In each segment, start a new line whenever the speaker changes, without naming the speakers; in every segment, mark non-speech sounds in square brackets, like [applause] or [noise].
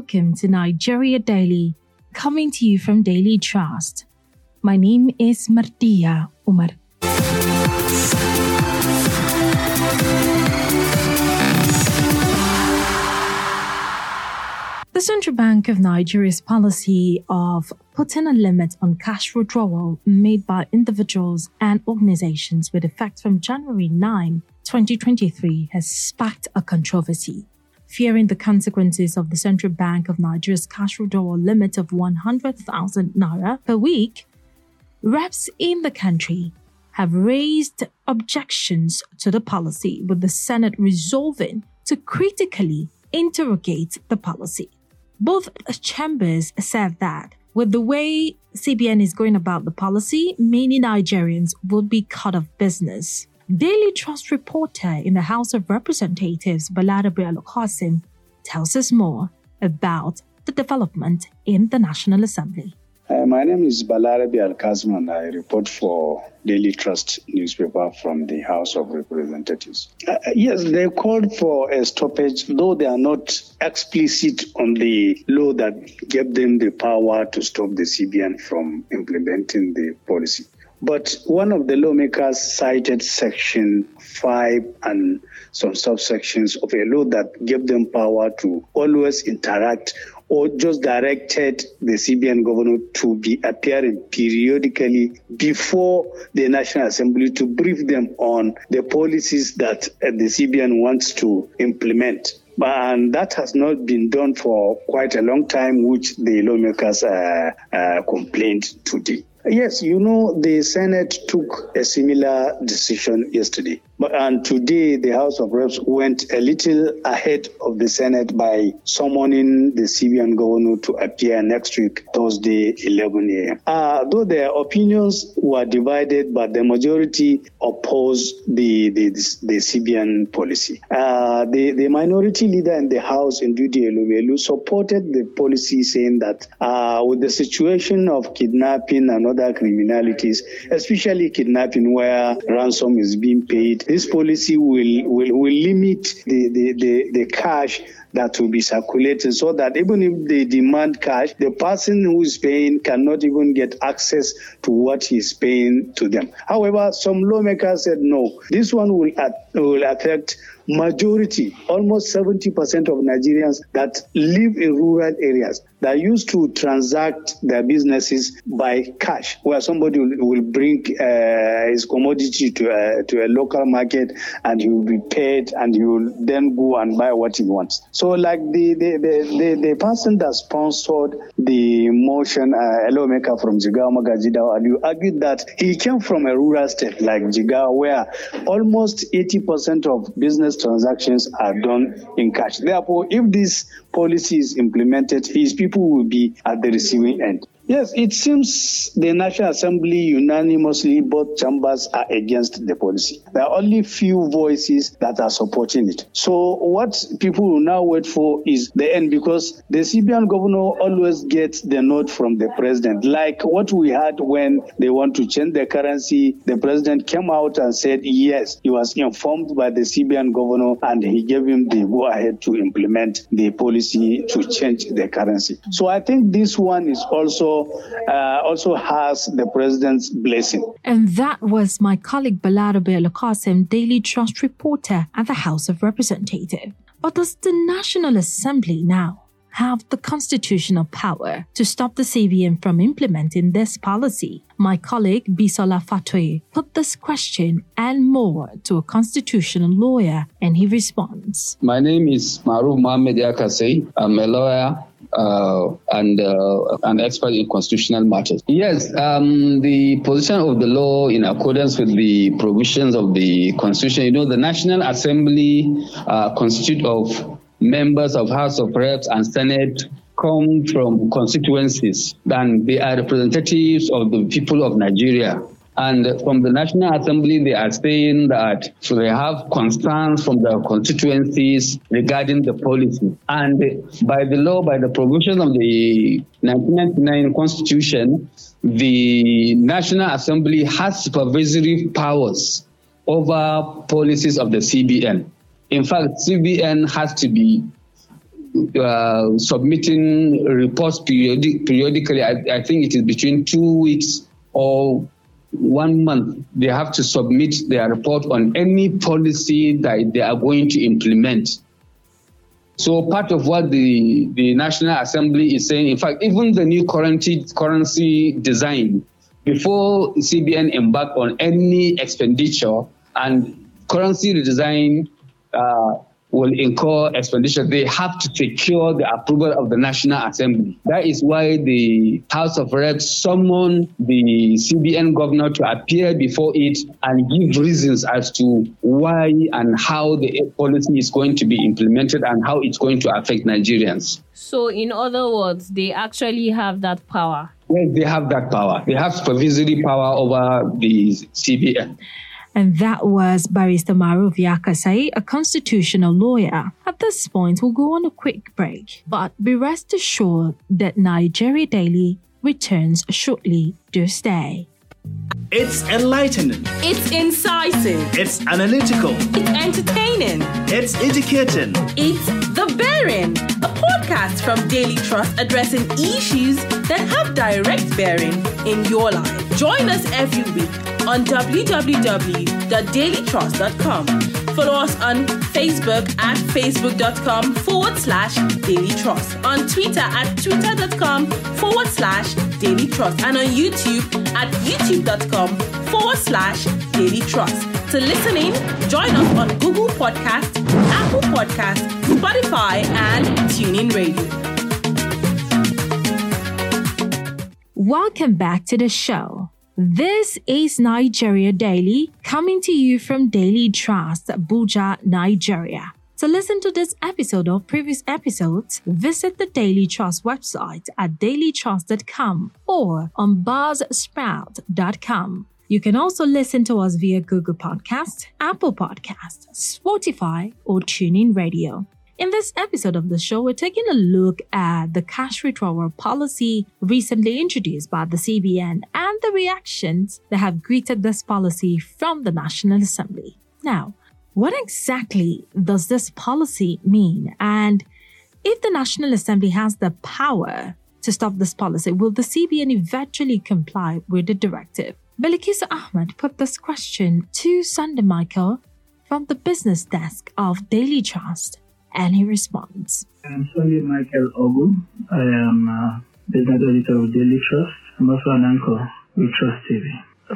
Welcome to Nigeria Daily, coming to you from Daily Trust. My name is Martia Umar. The Central Bank of Nigeria's policy of putting a limit on cash withdrawal made by individuals and organizations with effect from January 9, 2023 has sparked a controversy. Fearing the consequences of the Central Bank of Nigeria's cash withdrawal limit of 100,000 naira per week, reps in the country have raised objections to the policy, with the Senate resolving to critically interrogate the policy. Both chambers said that with the way CBN is going about the policy, many Nigerians will be cut off business. Daily Trust reporter in the House of Representatives, Balarabe Al tells us more about the development in the National Assembly.
Uh, my name is Balarabe Alkassim. I report for Daily Trust newspaper from the House of Representatives. Uh, uh, yes, they called for a stoppage, though they are not explicit on the law that gave them the power to stop the CBN from implementing the policy. But one of the lawmakers cited Section 5 and some subsections of a law that gave them power to always interact or just directed the CBN governor to be appearing periodically before the National Assembly to brief them on the policies that uh, the CBN wants to implement. And that has not been done for quite a long time, which the lawmakers uh, uh, complained today. Yes, you know, the Senate took a similar decision yesterday. And today, the House of Reps went a little ahead of the Senate by summoning the CBN governor to appear next week, Thursday, 11 a.m. Uh, though their opinions were divided, but the majority opposed the, the, the CBN policy. Uh, the, the minority leader in the House, Ndudi Elumelu, supported the policy, saying that uh, with the situation of kidnapping and other criminalities, especially kidnapping where ransom is being paid, this policy will, will, will limit the, the, the, the cash that will be circulating so that even if they demand cash, the person who is paying cannot even get access to what he's paying to them. However, some lawmakers said no, this one will, will affect majority, almost 70% of Nigerians that live in rural areas that used to transact their businesses by cash, where somebody will, will bring uh, his commodity to a, to a local market and he will be paid and he will then go and buy what he wants. So, like the, the, the, the, person that sponsored the motion, uh, a lawmaker from Jigawa, Magaji Da'u argued that he came from a rural state like Jigawa, where almost 80% of business transactions are done in cash. Therefore, if this policy is implemented, his people will be at the receiving end. Yes, it seems the National Assembly unanimously, both chambers are against the policy. There are only few voices that are supporting it. So what people will now wait for is the end because the CBN governor always gets the note from the president. Like what we had when they want to change the currency, the president came out and said yes, he was informed by the CBN governor and he gave him the go ahead to implement the policy to change the currency. So I think this one is also uh, also has the president's blessing.
And that was my colleague Balarabe Al Daily Trust reporter at the House of Representatives. But does the National Assembly now have the constitutional power to stop the CBN from implementing this policy? My colleague Bisola Fatwe put this question and more to a constitutional lawyer, and he responds.
My name is Maruf Mohamed Yakasai. I'm a lawyer uh, and uh, an expert in constitutional matters. Yes, um, the position of the law in accordance with the provisions of the Constitution. You know, the National Assembly uh, constitute of members of House of Reps and Senate come from constituencies, and they are representatives of the people of Nigeria. And from the National Assembly, they are saying that they have concerns from their constituencies regarding the policy. And by the law, by the provisions of the 1999 Constitution, the National Assembly has supervisory powers over policies of the CBN. In fact, CBN has to be uh, submitting reports periodic, periodically. I, I think it is between two weeks or one month. They have to submit their report on any policy that they are going to implement. So part of what the, the National Assembly is saying, in fact, even the new currency, currency design, before CBN embark on any expenditure and currency redesign uh, will incur expenditure, they have to secure the approval of the National Assembly. That is why the House of Reps summoned the CBN governor to appear before it and give reasons as to why and how the policy is going to be implemented and how it's going to affect Nigerians.
So, in other words, they actually have that power.
Yes, they have that power. They have supervisory power over the CBN.
And that was Barrister Maruf Yakasai, a constitutional lawyer. At this point, we'll go on a quick break, but be rest assured that Nigeria Daily returns shortly. Do stay.
It's enlightening.
It's incisive.
It's analytical.
It's entertaining.
It's educating.
It's The Bearing, a podcast from Daily Trust addressing issues that have direct bearing in your life. Join us every week on www.dailytrust.com. Follow us on Facebook at facebook.com forward slash daily trust, on Twitter at twitter.com forward slash daily trust, and on YouTube at youtube.com forward slash daily trust. To listen in, join us on Google Podcast, Apple Podcast, Spotify, and TuneIn Radio.
Welcome back to the show. This is Nigeria Daily, coming to you from Daily Trust, Abuja, Nigeria. To listen to this episode or previous episodes, visit the Daily Trust website at dailytrust.com or on buzzsprout.com. You can also listen to us via Google Podcast, Apple Podcast, Spotify, or TuneIn Radio. In this episode of the show, we're taking a look at the cash withdrawal policy recently introduced by the CBN and the reactions that have greeted this policy from the National Assembly. Now, what exactly does this policy mean? And if the National Assembly has the power to stop this policy, will the CBN eventually comply with the directive? Belikisa Ahmed put this question to Sunday Michael from the business desk of Daily Trust and he responds.
I'm Sunday Michael Ogu. I am a business editor of Daily Trust. I'm also an anchor with Trust TV.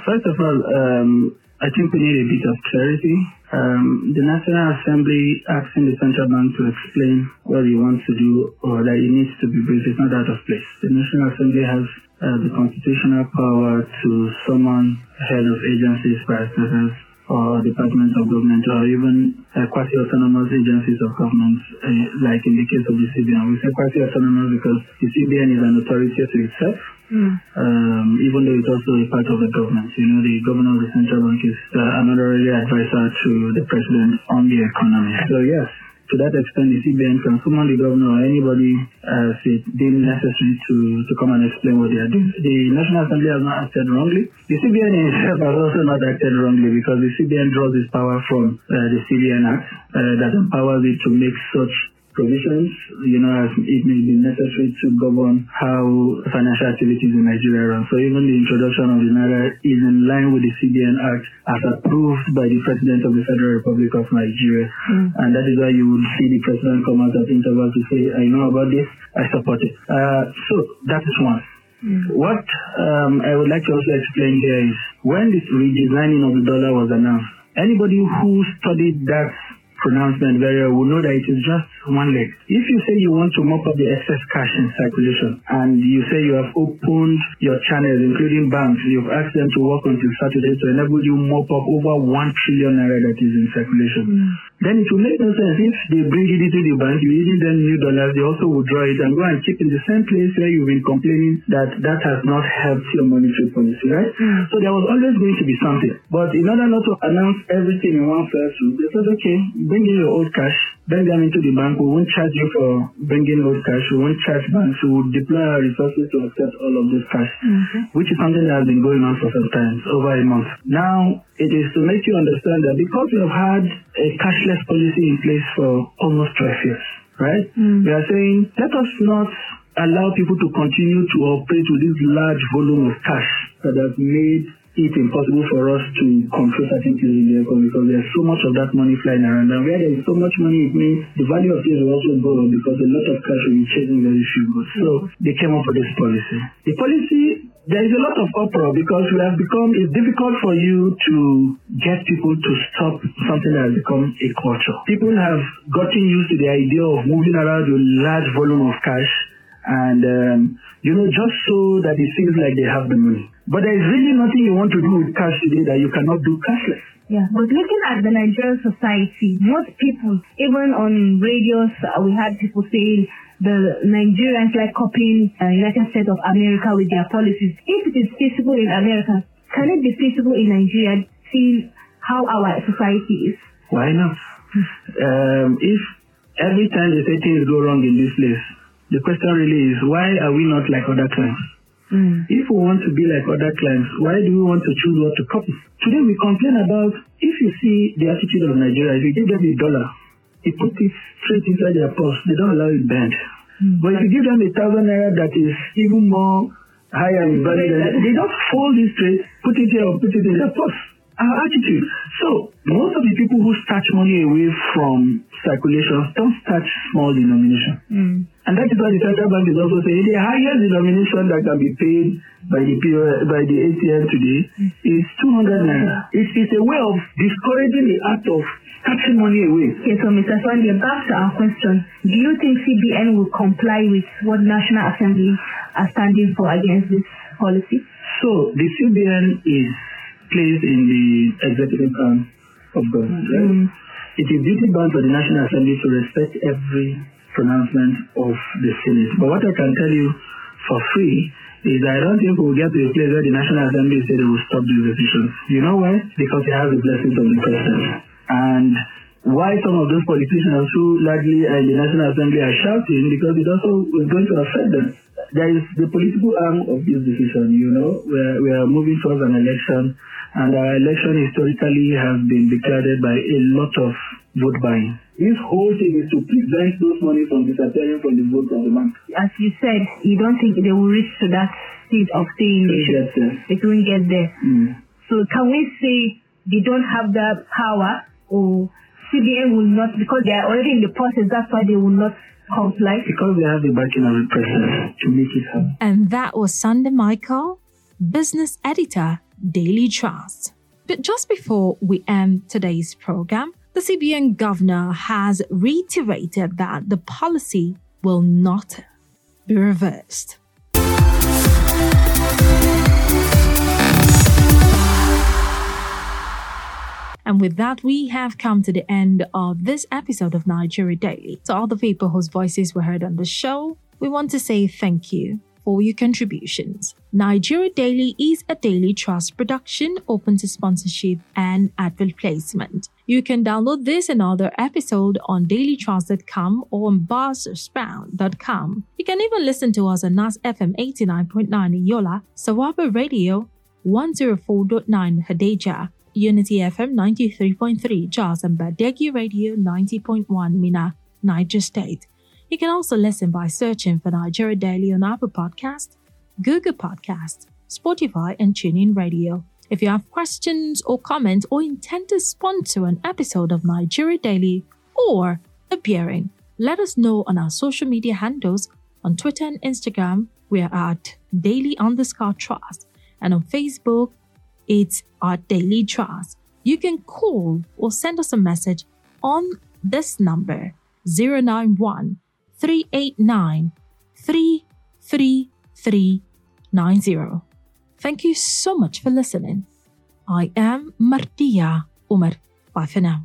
First of all, um, I think we need a bit of clarity. Um, the National Assembly asking the central bank to explain what he wants to do or that he needs to be briefed is not out of place. The National Assembly has uh, the constitutional power to summon head of agencies, vice presidents, or departments of government or even uh, quasi-autonomous agencies of government, uh, like in the case of the CBN. We say quasi-autonomous because the CBN is an authority to itself, mm. um, even though it's also a part of the government. You know, the governor of the central bank is uh, an honorary advisor to the president on the economy. So yes, to that extent, the CBN can summon the governor or anybody as it deemed necessary to, to come and explain what they are doing. The National Assembly has not acted wrongly. The CBN itself has also not acted wrongly because the CBN draws its power from uh, the CBN Act uh, that empowers it to make such provisions, you know, as it may be necessary to govern how financial activities in Nigeria run. So even the introduction of the Naira is in line with the CBN Act as approved by the President of the Federal Republic of Nigeria. Mm. And that is why you will see the President come out at intervals to say, I know about this, I support it. Uh, so that is one. Mm. What um, I would like to also explain here is when this redesigning of the dollar was announced, anybody who studied that pronouncement very well will know that it is just one leg. If you say you want to mop up the excess cash in circulation and you say you have opened your channels, including banks, you've asked them to work until Saturday to enable you mop up over one trillion naira that is in circulation. Mm. Then it will make no sense if they bring it into the bank, you give them new dollars, they also withdraw it and go and keep in the same place where you've been complaining that that has not helped your monetary policy, right? Mm. So there was always going to be something. But in order not to announce everything in one fell swoop, they said, okay, bring in your old cash, bring them into the bank. We won't charge you for bringing old cash. We won't charge banks. We will deploy our resources to accept all of this cash, mm-hmm. which is something that has been going on for some time, over a month. Now, it is to make you understand that because we have had a cashless policy in place for almost 12 years, right?
Mm.
We are saying, let us not allow people to continue to operate with this large volume of cash that has made it impossible for us to control certain things in the economy because there's so much of that money flying around. And where there is so much money, it means the value of things will also go up because a lot of cash will be chasing very few goods. So they came up with this policy. The policy, there is a lot of uproar because we have become, it's difficult for you to get people to stop something that has become a culture. People have gotten used to the idea of moving around with large volume of cash and um, you know just so that it seems like they have the money. But there is really nothing you want to do with cash today that you cannot do cashless.
Yeah, but looking at the Nigerian society, most people, even on radios, uh, we had people saying the Nigerians like copying uh, United States of America with their policies. If it is feasible in America, can it be feasible in Nigeria? Seeing how our society is.
Why not? [laughs] Um, if every time they say things go wrong in this place, the question really is why are we not like other clients?
Mm.
If we want to be like other clients, why do we want to choose what to copy? Today we complain about if you see the attitude of Nigeria, if you give them a dollar, they put it straight inside their purse. They don't allow it bent.
Mm.
But if you give them a thousand naira that is even more higher in value, than, they just fold it straight, put it here or put it in their purse. Our attitude. So most of the people who snatch money away from circulation don't snatch small denomination.
Mm.
And that is why the central bank is also saying the highest denomination that can be paid by the by the ATM today is 200 naira. It is a way of discouraging the act of snatching money away.
Okay, so Mr. Sunday, back to our question. Do you think CBN will comply with what National Assembly are standing for against this policy?
So the CBN is placed in the executive arm of government. Right?
Mm.
It is duty bound for the National Assembly to respect every pronouncement of the Senate. But what I can tell you for free is that I don't think we'll get to a place where the National Assembly say they will stop these decisions. You know why? Because they have the blessings of the president. And why some of those politicians who largely are in the National Assembly are shouting because it also is going to affect them. There is the political arm of this decision, you know, where we are moving towards an election and our election historically has been declared by a lot of vote buying. This whole thing is to prevent those money from disappearing from the vote of the bank.
As you said, you don't think they will reach to that stage of saying they should,
Yes, yes.
they won't get there.
Mm.
So can we say they don't have that power or CBN will not, because they are already in the process, that's why they will not comply?
Because they have the backing of the president to make it happen.
And that was Sunday Michael, business editor, Daily Trust. But just before we end today's program, the CBN governor has reiterated that the policy will not be reversed. And with that, we have come to the end of this episode of Nigeria Daily. To all the people whose voices were heard on the show, we want to say thank you for your contributions. Nigeria Daily is a daily trust production open to sponsorship and advert placement. You can download this and other episode on dailytrust.com or on buzzsprout.com. You can even listen to us on NAS FM 89.9 in Yola, Sawaba Radio 104.9 Hadejia, Unity FM 93.3 Jos and Badeggi Radio 90.1 Minna, Niger State. You can also listen by searching for Nigeria Daily on Apple Podcast, Google Podcast, Spotify, and TuneIn Radio. If you have questions or comments or intend to sponsor an episode of Nigeria Daily or appearing, let us know on our social media handles on Twitter and Instagram. We are at daily underscore trust, and on Facebook, it's at daily trust. You can call or send us a message on this number 091 389 33390. Thank you so much for listening. I am Martia Umar. Bye for now.